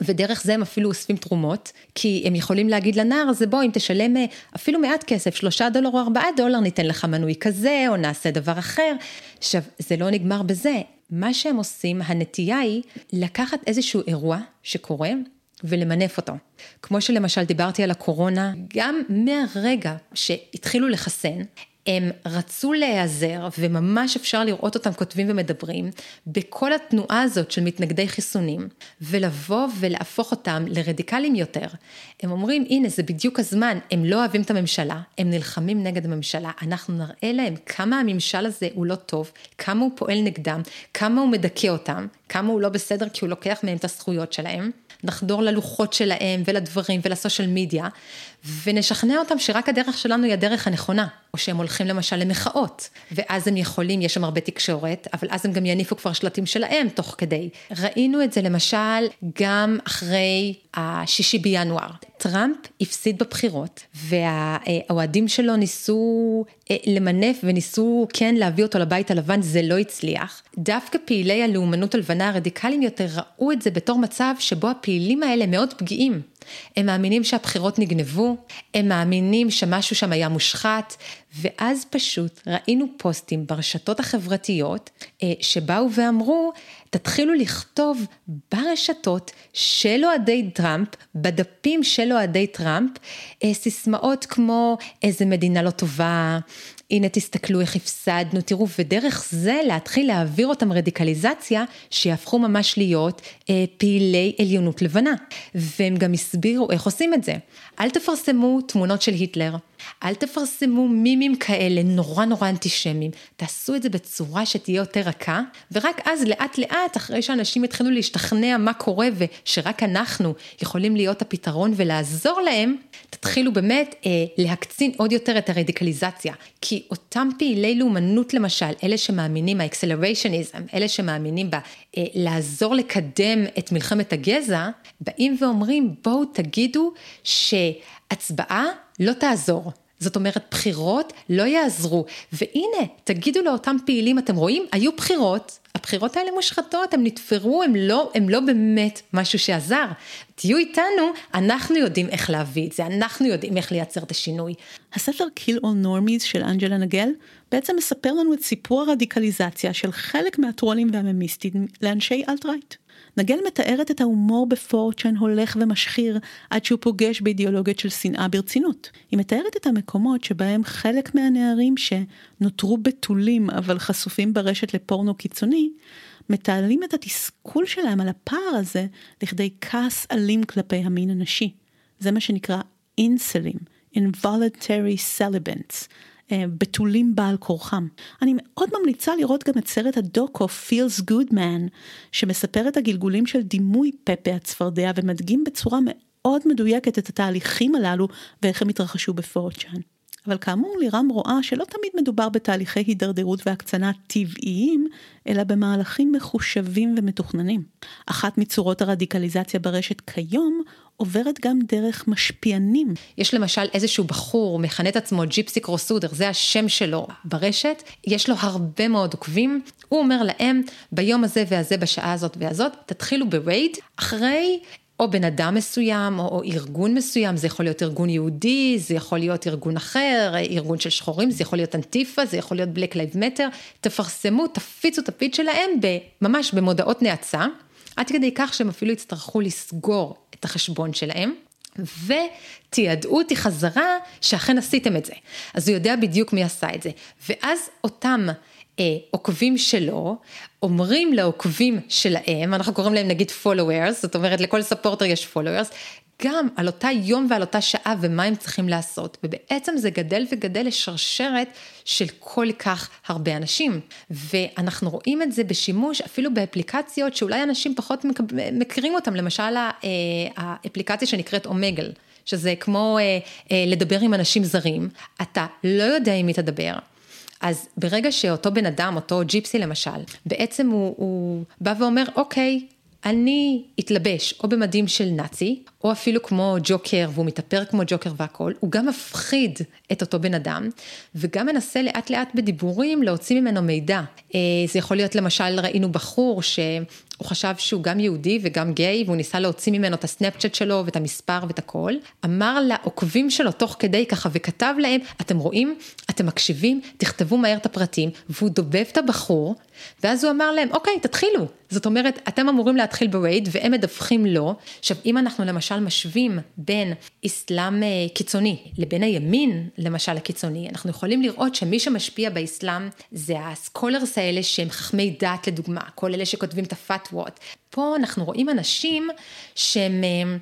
ודרך זה הם אפילו אוספים תרומות, כי הם יכולים להגיד לנער הזה, בוא, אם תשלם אה, אפילו מעט כסף, שלושה דולר או ארבעה דולר, ניתן לך מנוי כזה, או נעשה דבר אחר. עכשיו, זה לא נגמר בזה. מה שהם עושים, הנטייה היא לקחת איזשהו אירוע שקורה, ולמנף אותו. כמו שלמשל דיברתי על הקורונה, גם מהרגע שהתחילו לחסן, הם רצו להיעזר, וממש אפשר לראות אותם כותבים ומדברים, בכל התנועה הזאת של מתנגדי חיסונים, ולבוא ולהפוך אותם לרדיקליים יותר. הם אומרים, הנה, זה בדיוק הזמן, הם לא אוהבים את הממשלה, הם נלחמים נגד הממשלה, אנחנו נראה להם כמה הממשל הזה הוא לא טוב, כמה הוא פועל נגדם, כמה הוא מדכא אותם, כמה הוא לא בסדר כי הוא לוקח מהם את הזכויות שלהם. נחדור ללוחות שלהם ולדברים ולסושיאל מדיה, ונשכנע אותם שרק הדרך שלנו היא הדרך הנכונה, או שהם הולכים למשל למחאות, ואז הם יכולים, יש שם הרבה תקשורת, אבל אז הם גם יניפו כבר שלטים שלהם תוך כדי. ראינו את זה למשל גם אחרי השישי בינואר. טראמפ הפסיד בבחירות, והאוהדים שלו ניסו אה, למנף וניסו כן להביא אותו לבית הלבן, זה לא הצליח. דווקא פעילי הלאומנות הלבנה הרדיקליים יותר ראו את זה בתור מצב שבו הפעילים האלה מאוד פגיעים. הם מאמינים שהבחירות נגנבו, הם מאמינים שמשהו שם היה מושחת, ואז פשוט ראינו פוסטים ברשתות החברתיות אה, שבאו ואמרו, תתחילו לכתוב ברשתות של אוהדי טראמפ, בדפים של אוהדי טראמפ, אה, סיסמאות כמו איזה מדינה לא טובה, הנה תסתכלו איך הפסדנו, תראו, ודרך זה להתחיל להעביר אותם רדיקליזציה, שיהפכו ממש להיות אה, פעילי עליונות לבנה. והם גם הסבירו איך עושים את זה. אל תפרסמו תמונות של היטלר, אל תפרסמו מימים כאלה נורא נורא אנטישמיים, תעשו את זה בצורה שתהיה יותר רכה, ורק אז לאט לאט, אחרי שאנשים יתחילו להשתכנע מה קורה ושרק אנחנו יכולים להיות הפתרון ולעזור להם, תתחילו באמת אה, להקצין עוד יותר את הרדיקליזציה. כי אותם פעילי לאומנות למשל, אלה שמאמינים, האקסלריישניזם, אלה שמאמינים בלעזור אה, לקדם את מלחמת הגזע, באים ואומרים בואו תגידו שהצבעה לא תעזור. זאת אומרת, בחירות לא יעזרו. והנה, תגידו לאותם פעילים, אתם רואים, היו בחירות, הבחירות האלה מושחתות, הם נתפרו, הם לא, הם לא באמת משהו שעזר. תהיו איתנו, אנחנו יודעים איך להביא את זה, אנחנו יודעים איך לייצר את השינוי. הספר Kill All Normies של אנג'לה נגל בעצם מספר לנו את סיפור הרדיקליזציה של חלק מהטרולים והממיסטים לאנשי אלט-רייט. נגל מתארת את ההומור בפורצ'ן הולך ומשחיר עד שהוא פוגש באידיאולוגיות של שנאה ברצינות. היא מתארת את המקומות שבהם חלק מהנערים שנותרו בתולים אבל חשופים ברשת לפורנו קיצוני, מתעלים את התסכול שלהם על הפער הזה לכדי כעס אלים כלפי המין הנשי. זה מה שנקרא אינסלים, involuntary celibants, בתולים בעל כורחם. אני מאוד ממליצה לראות גם את סרט הדוקו Feels Good Man, שמספר את הגלגולים של דימוי פפה הצפרדע ומדגים בצורה מאוד מדויקת את התהליכים הללו ואיך הם התרחשו בפורצ'אן. אבל כאמור לירם רואה שלא תמיד מדובר בתהליכי הידרדרות והקצנה טבעיים, אלא במהלכים מחושבים ומתוכננים. אחת מצורות הרדיקליזציה ברשת כיום עוברת גם דרך משפיענים. יש למשל איזשהו בחור, מכנה את עצמו ג'יפסי קרוסודר, זה השם שלו ברשת, יש לו הרבה מאוד עוקבים, הוא אומר להם, ביום הזה והזה, בשעה הזאת והזאת, תתחילו ב raid, אחרי או בן אדם מסוים, או, או ארגון מסוים, זה יכול להיות ארגון יהודי, זה יכול להיות ארגון אחר, ארגון של שחורים, זה יכול להיות אנטיפה, זה יכול להיות Black Lives Matter, תפרסמו, תפיצו את הפיד שלהם ממש במודעות נאצה, עד כדי כך שהם אפילו יצטרכו לסגור את החשבון שלהם. ותיידעו אותי חזרה שאכן עשיתם את זה. אז הוא יודע בדיוק מי עשה את זה. ואז אותם אה, עוקבים שלו, אומרים לעוקבים שלהם, אנחנו קוראים להם נגיד followers, זאת אומרת לכל ספורטר יש followers, גם על אותה יום ועל אותה שעה ומה הם צריכים לעשות. ובעצם זה גדל וגדל לשרשרת של כל כך הרבה אנשים. ואנחנו רואים את זה בשימוש אפילו באפליקציות שאולי אנשים פחות מכירים אותם, למשל אה, האפליקציה שנקראת אומגל. שזה כמו אה, אה, לדבר עם אנשים זרים, אתה לא יודע עם מי תדבר, אז ברגע שאותו בן אדם, אותו ג'יפסי למשל, בעצם הוא, הוא בא ואומר, אוקיי, אני אתלבש או במדים של נאצי, או אפילו כמו ג'וקר, והוא מתאפר כמו ג'וקר והכל, הוא גם מפחיד את אותו בן אדם, וגם מנסה לאט לאט בדיבורים להוציא ממנו מידע. אה, זה יכול להיות למשל, ראינו בחור שהוא חשב שהוא גם יהודי וגם גיי, והוא ניסה להוציא ממנו את הסנאפצ'אט שלו ואת המספר ואת הכל. אמר לעוקבים שלו תוך כדי ככה וכתב להם, אתם רואים, אתם מקשיבים, תכתבו מהר את הפרטים, והוא דובב את הבחור, ואז הוא אמר להם, אוקיי, תתחילו. זאת אומרת, אתם אמורים להתחיל ב raid והם מדווחים לו. עכשיו, אם אנחנו למשל משווים בין אסלאם אה, קיצוני לבין הימין, למשל הקיצוני, אנחנו יכולים לראות שמי שמשפיע באסלאם זה ה scholars האלה שהם חכמי דת לדוגמה, כל אלה שכותבים את הפתוות. פה אנחנו רואים אנשים שהם אה,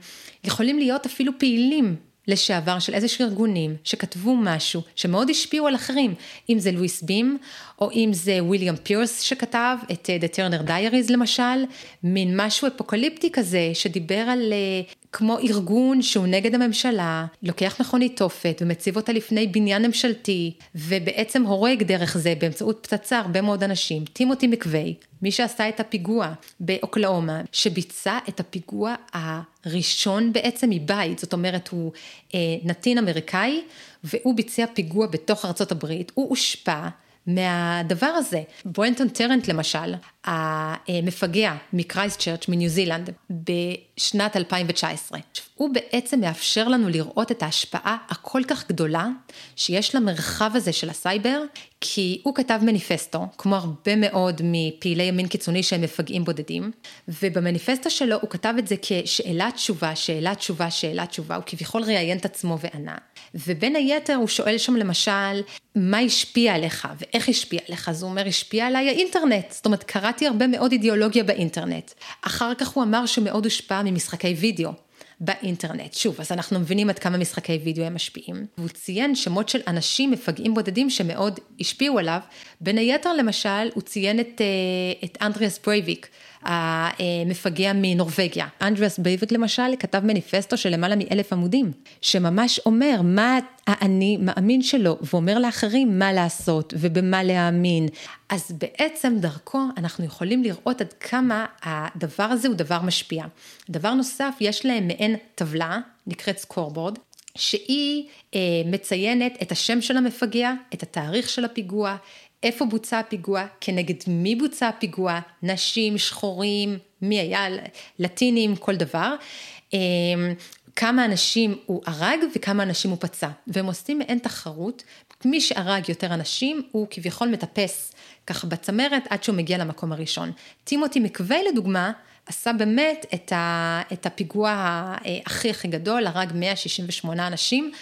יכולים להיות אפילו פעילים לשעבר של איזה ארגונים שכתבו משהו שמאוד השפיעו על אחרים, אם זה לואיס בים או אם זה וויליאם פירס שכתב את אה, The Turner Diaries למשל, מין משהו אפוקליפטי כזה שדיבר על uh, כמו ארגון שהוא נגד הממשלה, לוקח מכונית תופת ומציב אותה לפני בניין ממשלתי, ובעצם הורג דרך זה באמצעות פצצה הרבה מאוד אנשים. טימותי מקווי, מי שעשה את הפיגוע באוקלהומה, שביצע את הפיגוע הראשון בעצם מבית, זאת אומרת הוא אה, נתין אמריקאי, והוא ביצע פיגוע בתוך ארצות הברית, הוא הושפע. מהדבר הזה. ברנטון טרנט למשל, המפגע מקרייסט צ'רץ' מניו זילנד בשנת 2019, הוא בעצם מאפשר לנו לראות את ההשפעה הכל כך גדולה שיש למרחב הזה של הסייבר, כי הוא כתב מניפסטו, כמו הרבה מאוד מפעילי ימין קיצוני שהם מפגעים בודדים, ובמניפסטו שלו הוא כתב את זה כשאלת תשובה, שאלת תשובה, שאלת תשובה, הוא כביכול ראיין את עצמו וענה. ובין היתר הוא שואל שם למשל, מה השפיע עליך ואיך השפיע עליך? אז הוא אומר, השפיע עליי האינטרנט. זאת אומרת, קראתי הרבה מאוד אידיאולוגיה באינטרנט. אחר כך הוא אמר שמאוד הושפע ממשחקי וידאו. באינטרנט. שוב, אז אנחנו מבינים עד כמה משחקי וידאו הם משפיעים. והוא ציין שמות של אנשים מפגעים בודדים שמאוד השפיעו עליו. בין היתר למשל, הוא ציין את, אה, את אנדריאס ברייביק, המפגע מנורבגיה. אנדריאס ברייביק למשל כתב מניפסטו של למעלה מאלף עמודים, שממש אומר מה האני מאמין שלו, ואומר לאחרים מה לעשות ובמה להאמין. אז בעצם דרכו אנחנו יכולים לראות עד כמה הדבר הזה הוא דבר משפיע. דבר נוסף, יש להם מעין טבלה, נקראת scoreboard, שהיא אה, מציינת את השם של המפגע, את התאריך של הפיגוע, איפה בוצע הפיגוע, כנגד מי בוצע הפיגוע, נשים, שחורים, מי היה, לטינים, כל דבר. אה, כמה אנשים הוא הרג וכמה אנשים הוא פצע. והם עושים מעין תחרות, מי שהרג יותר אנשים הוא כביכול מטפס ככה בצמרת עד שהוא מגיע למקום הראשון. טימותי מקווי לדוגמה, עשה באמת את, הפיגוע הכי הכי גדול, הרג 168 אנשים,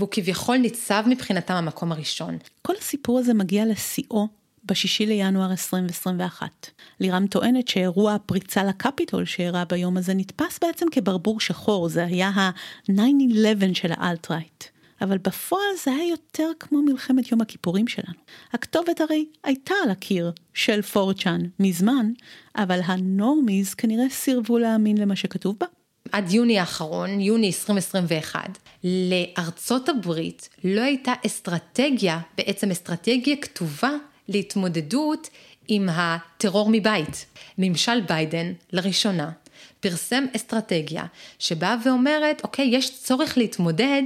והוא כביכול ניצב מבחינתם המקום הראשון. כל הסיפור הזה מגיע לשיאו בשישי לינואר 2021. לירם טוענת שאירוע הפריצה לקפיטול שאירע ביום הזה נתפס בעצם כברבור שחור, זה היה ה-9-11 של האלטרייט. אבל בפועל זה היה יותר כמו מלחמת יום הכיפורים שלנו. הכתובת הרי הייתה על הקיר של פורצ'אן מזמן, אבל הנורמיז כנראה סירבו להאמין למה שכתוב בה. עד יוני האחרון, יוני 2021, לארצות הברית לא הייתה אסטרטגיה, בעצם אסטרטגיה כתובה להתמודדות עם הטרור מבית. ממשל ביידן, לראשונה, פרסם אסטרטגיה שבאה ואומרת, אוקיי, יש צורך להתמודד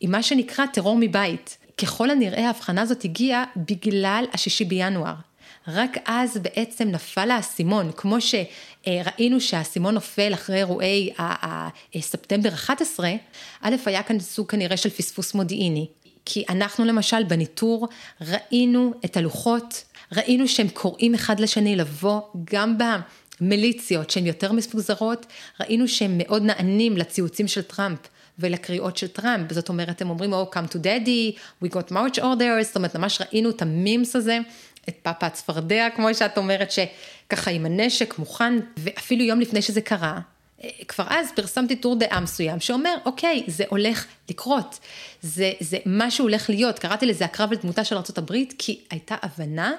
עם מה שנקרא טרור מבית. ככל הנראה ההבחנה הזאת הגיעה בגלל השישי בינואר. רק אז בעצם נפל האסימון, כמו שראינו שהאסימון נופל אחרי אירועי ספטמבר 11, א', היה כאן סוג כנראה של פספוס מודיעיני. כי אנחנו למשל בניטור ראינו את הלוחות, ראינו שהם קוראים אחד לשני לבוא גם במיליציות שהן יותר מפוזרות, ראינו שהם מאוד נענים לציוצים של טראמפ. ולקריאות של טראמפ, זאת אומרת, הם אומרים, Oh, come to daddy, we got march orders, זאת אומרת, ממש ראינו את המימס הזה, את פאפה הצפרדע, כמו שאת אומרת, שככה עם הנשק מוכן, ואפילו יום לפני שזה קרה, כבר אז פרסמתי טור דעה מסוים שאומר, אוקיי, זה הולך לקרות, זה, זה משהו הולך להיות, קראתי לזה הקרב על דמותה של ארה"ב, כי הייתה הבנה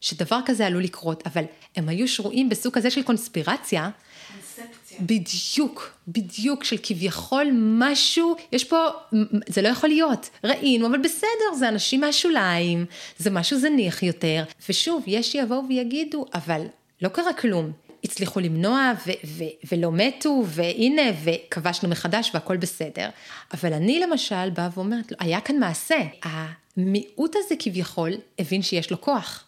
שדבר כזה עלול לקרות, אבל הם היו שרויים בסוג כזה של קונספירציה. קונספציה. בדיוק, בדיוק, של כביכול משהו, יש פה, זה לא יכול להיות, ראינו, אבל בסדר, זה אנשים מהשוליים, זה משהו זניח יותר, ושוב, יש שיבואו ויגידו, אבל לא קרה כלום. הצליחו למנוע ו- ו- ולא מתו, והנה, וכבשנו מחדש והכל בסדר. אבל אני למשל באה ואומרת, היה כאן מעשה. המיעוט הזה כביכול הבין שיש לו כוח.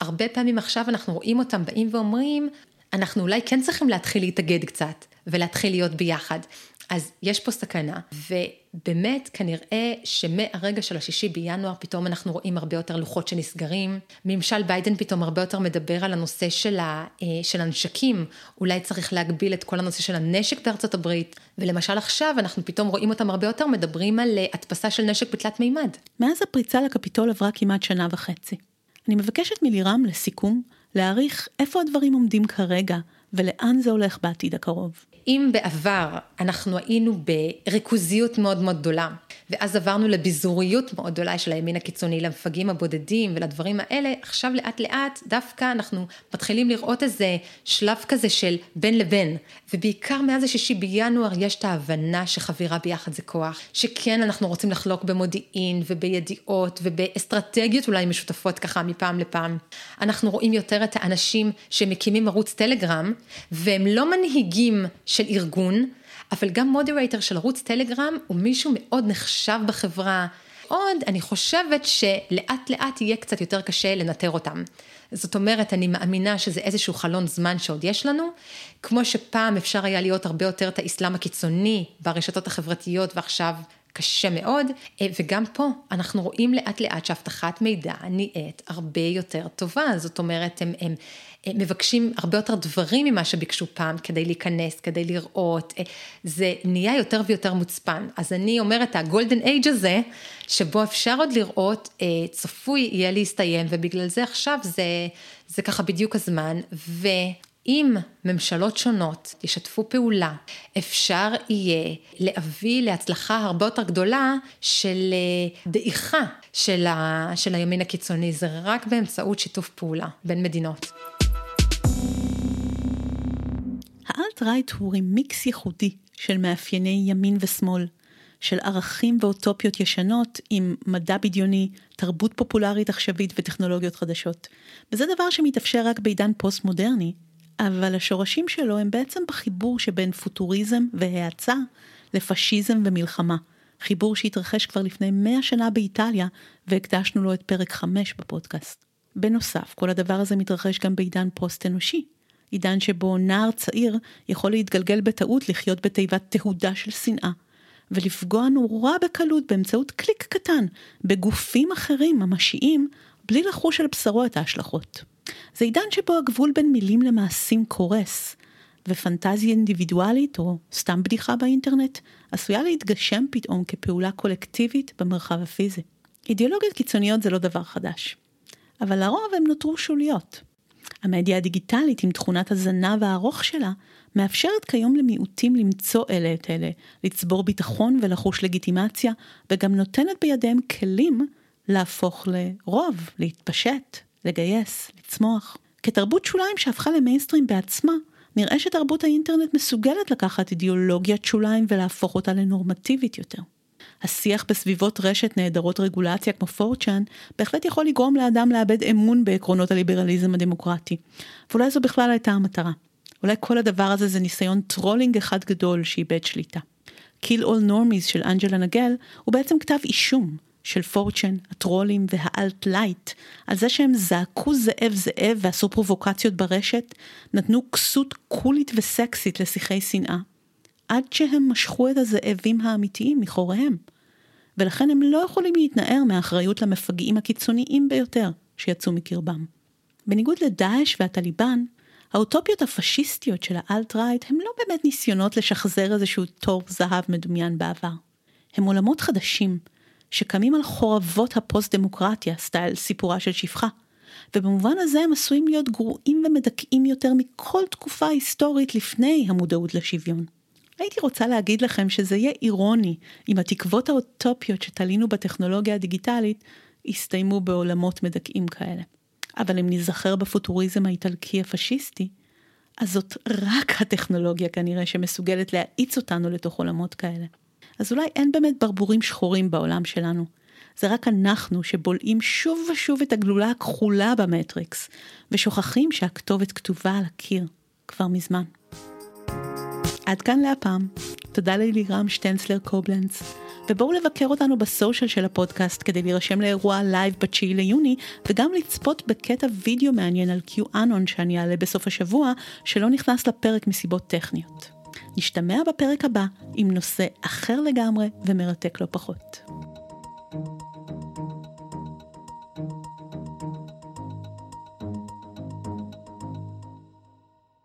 הרבה פעמים עכשיו אנחנו רואים אותם באים ואומרים, אנחנו אולי כן צריכים להתחיל להתאגד קצת, ולהתחיל להיות ביחד. אז יש פה סכנה, ובאמת כנראה שמהרגע של השישי בינואר פתאום אנחנו רואים הרבה יותר לוחות שנסגרים. ממשל ביידן פתאום הרבה יותר מדבר על הנושא של, ה, אה, של הנשקים, אולי צריך להגביל את כל הנושא של הנשק בארצות הברית, ולמשל עכשיו אנחנו פתאום רואים אותם הרבה יותר מדברים על אה, הדפסה של נשק בתלת מימד. מאז הפריצה לקפיטול עברה כמעט שנה וחצי. אני מבקשת מלירם, לסיכום, להעריך איפה הדברים עומדים כרגע ולאן זה הולך בעתיד הקרוב. אם בעבר אנחנו היינו בריכוזיות מאוד מאוד גדולה, ואז עברנו לביזוריות מאוד גדולה של הימין הקיצוני, למפגעים הבודדים ולדברים האלה, עכשיו לאט לאט דווקא אנחנו מתחילים לראות איזה שלב כזה של בין לבין, ובעיקר מאז השישי בינואר יש את ההבנה שחבירה ביחד זה כוח, שכן אנחנו רוצים לחלוק במודיעין ובידיעות ובאסטרטגיות אולי משותפות ככה מפעם לפעם. אנחנו רואים יותר את האנשים שמקימים ערוץ טלגרם, והם לא מנהיגים של ארגון, אבל גם מודרייטר של ערוץ טלגרם הוא מישהו מאוד נחשב בחברה. עוד, אני חושבת שלאט לאט יהיה קצת יותר קשה לנטר אותם. זאת אומרת, אני מאמינה שזה איזשהו חלון זמן שעוד יש לנו, כמו שפעם אפשר היה להיות הרבה יותר את האסלאם הקיצוני ברשתות החברתיות ועכשיו קשה מאוד, אה, וגם פה אנחנו רואים לאט לאט שאבטחת מידע נהיית הרבה יותר טובה, זאת אומרת, הם, הם, הם מבקשים הרבה יותר דברים ממה שביקשו פעם כדי להיכנס, כדי לראות, אה, זה נהיה יותר ויותר מוצפן. אז אני אומרת, הגולדן אייג' הזה, שבו אפשר עוד לראות, אה, צפוי יהיה להסתיים, ובגלל זה עכשיו זה, זה ככה בדיוק הזמן, ו... אם ממשלות שונות ישתפו פעולה, אפשר יהיה להביא להצלחה הרבה יותר גדולה של אה, דעיכה של, ה, של הימין הקיצוני, זה רק באמצעות שיתוף פעולה בין מדינות. ה alt-right הוא רימיקס ייחודי של מאפייני ימין ושמאל, של ערכים ואוטופיות ישנות עם מדע בדיוני, תרבות פופולרית עכשווית וטכנולוגיות חדשות. וזה דבר שמתאפשר רק בעידן פוסט-מודרני, אבל השורשים שלו הם בעצם בחיבור שבין פוטוריזם והאצה לפשיזם ומלחמה. חיבור שהתרחש כבר לפני מאה שנה באיטליה, והקדשנו לו את פרק 5 בפודקאסט. בנוסף, כל הדבר הזה מתרחש גם בעידן פוסט-אנושי. עידן שבו נער צעיר יכול להתגלגל בטעות לחיות בתיבת תהודה של שנאה, ולפגוע נורא בקלות באמצעות קליק קטן בגופים אחרים ממשיים, בלי לחוש על בשרו את ההשלכות. זה עידן שבו הגבול בין מילים למעשים קורס, ופנטזיה אינדיבידואלית, או סתם בדיחה באינטרנט, עשויה להתגשם פתאום כפעולה קולקטיבית במרחב הפיזי. אידיאולוגיות קיצוניות זה לא דבר חדש, אבל לרוב הן נותרו שוליות. המדיה הדיגיטלית עם תכונת הזנב הארוך שלה, מאפשרת כיום למיעוטים למצוא אלה את אלה, לצבור ביטחון ולחוש לגיטימציה, וגם נותנת בידיהם כלים להפוך לרוב, להתפשט, לגייס, לצמוח. כתרבות שוליים שהפכה למיינסטרים בעצמה, נראה שתרבות האינטרנט מסוגלת לקחת אידיאולוגיית שוליים ולהפוך אותה לנורמטיבית יותר. השיח בסביבות רשת נעדרות רגולציה כמו 4chan, בהחלט יכול לגרום לאדם לאבד אמון בעקרונות הליברליזם הדמוקרטי. ואולי זו בכלל הייתה המטרה. אולי כל הדבר הזה זה ניסיון trolling אחד גדול שאיבד שליטה. Kill All Normies של אנג'לה נגל הוא בעצם כתב אישום של פורצ'ן, הטרולים והאלט-לייט, על זה שהם זעקו זאב זאב ועשו פרובוקציות ברשת, נתנו כסות קולית וסקסית לשיחי שנאה, עד שהם משכו את הזאבים האמיתיים מחוריהם. ולכן הם לא יכולים להתנער מהאחריות למפגעים הקיצוניים ביותר שיצאו מקרבם. בניגוד לדאעש והטליבן, האוטופיות הפשיסטיות של האלט-רייט הם לא באמת ניסיונות לשחזר איזשהו תור זהב מדומיין בעבר. הם עולמות חדשים, שקמים על חורבות הפוסט-דמוקרטיה, סטייל סיפורה של שפחה, ובמובן הזה הם עשויים להיות גרועים ומדכאים יותר מכל תקופה היסטורית לפני המודעות לשוויון. הייתי רוצה להגיד לכם שזה יהיה אירוני אם התקוות האוטופיות שתלינו בטכנולוגיה הדיגיטלית יסתיימו בעולמות מדכאים כאלה. אבל אם ניזכר בפוטוריזם האיטלקי הפשיסטי, אז זאת רק הטכנולוגיה כנראה שמסוגלת להאיץ אותנו לתוך עולמות כאלה. אז אולי אין באמת ברבורים שחורים בעולם שלנו. זה רק אנחנו שבולעים שוב ושוב את הגלולה הכחולה במטריקס, ושוכחים שהכתובת כתובה על הקיר, כבר מזמן. עד כאן להפעם. תודה ללירם שטנצלר קובלנץ. ובואו לבקר אותנו ב social של הפודקאסט כדי להירשם לאירוע live ב-9 ליוני, וגם לצפות בקטע וידאו מעניין על QAnon שאני אעלה בסוף השבוע, שלא נכנס לפרק מסיבות טכניות. נשתמע בפרק הבא עם נושא אחר לגמרי ומרתק לא פחות. thank you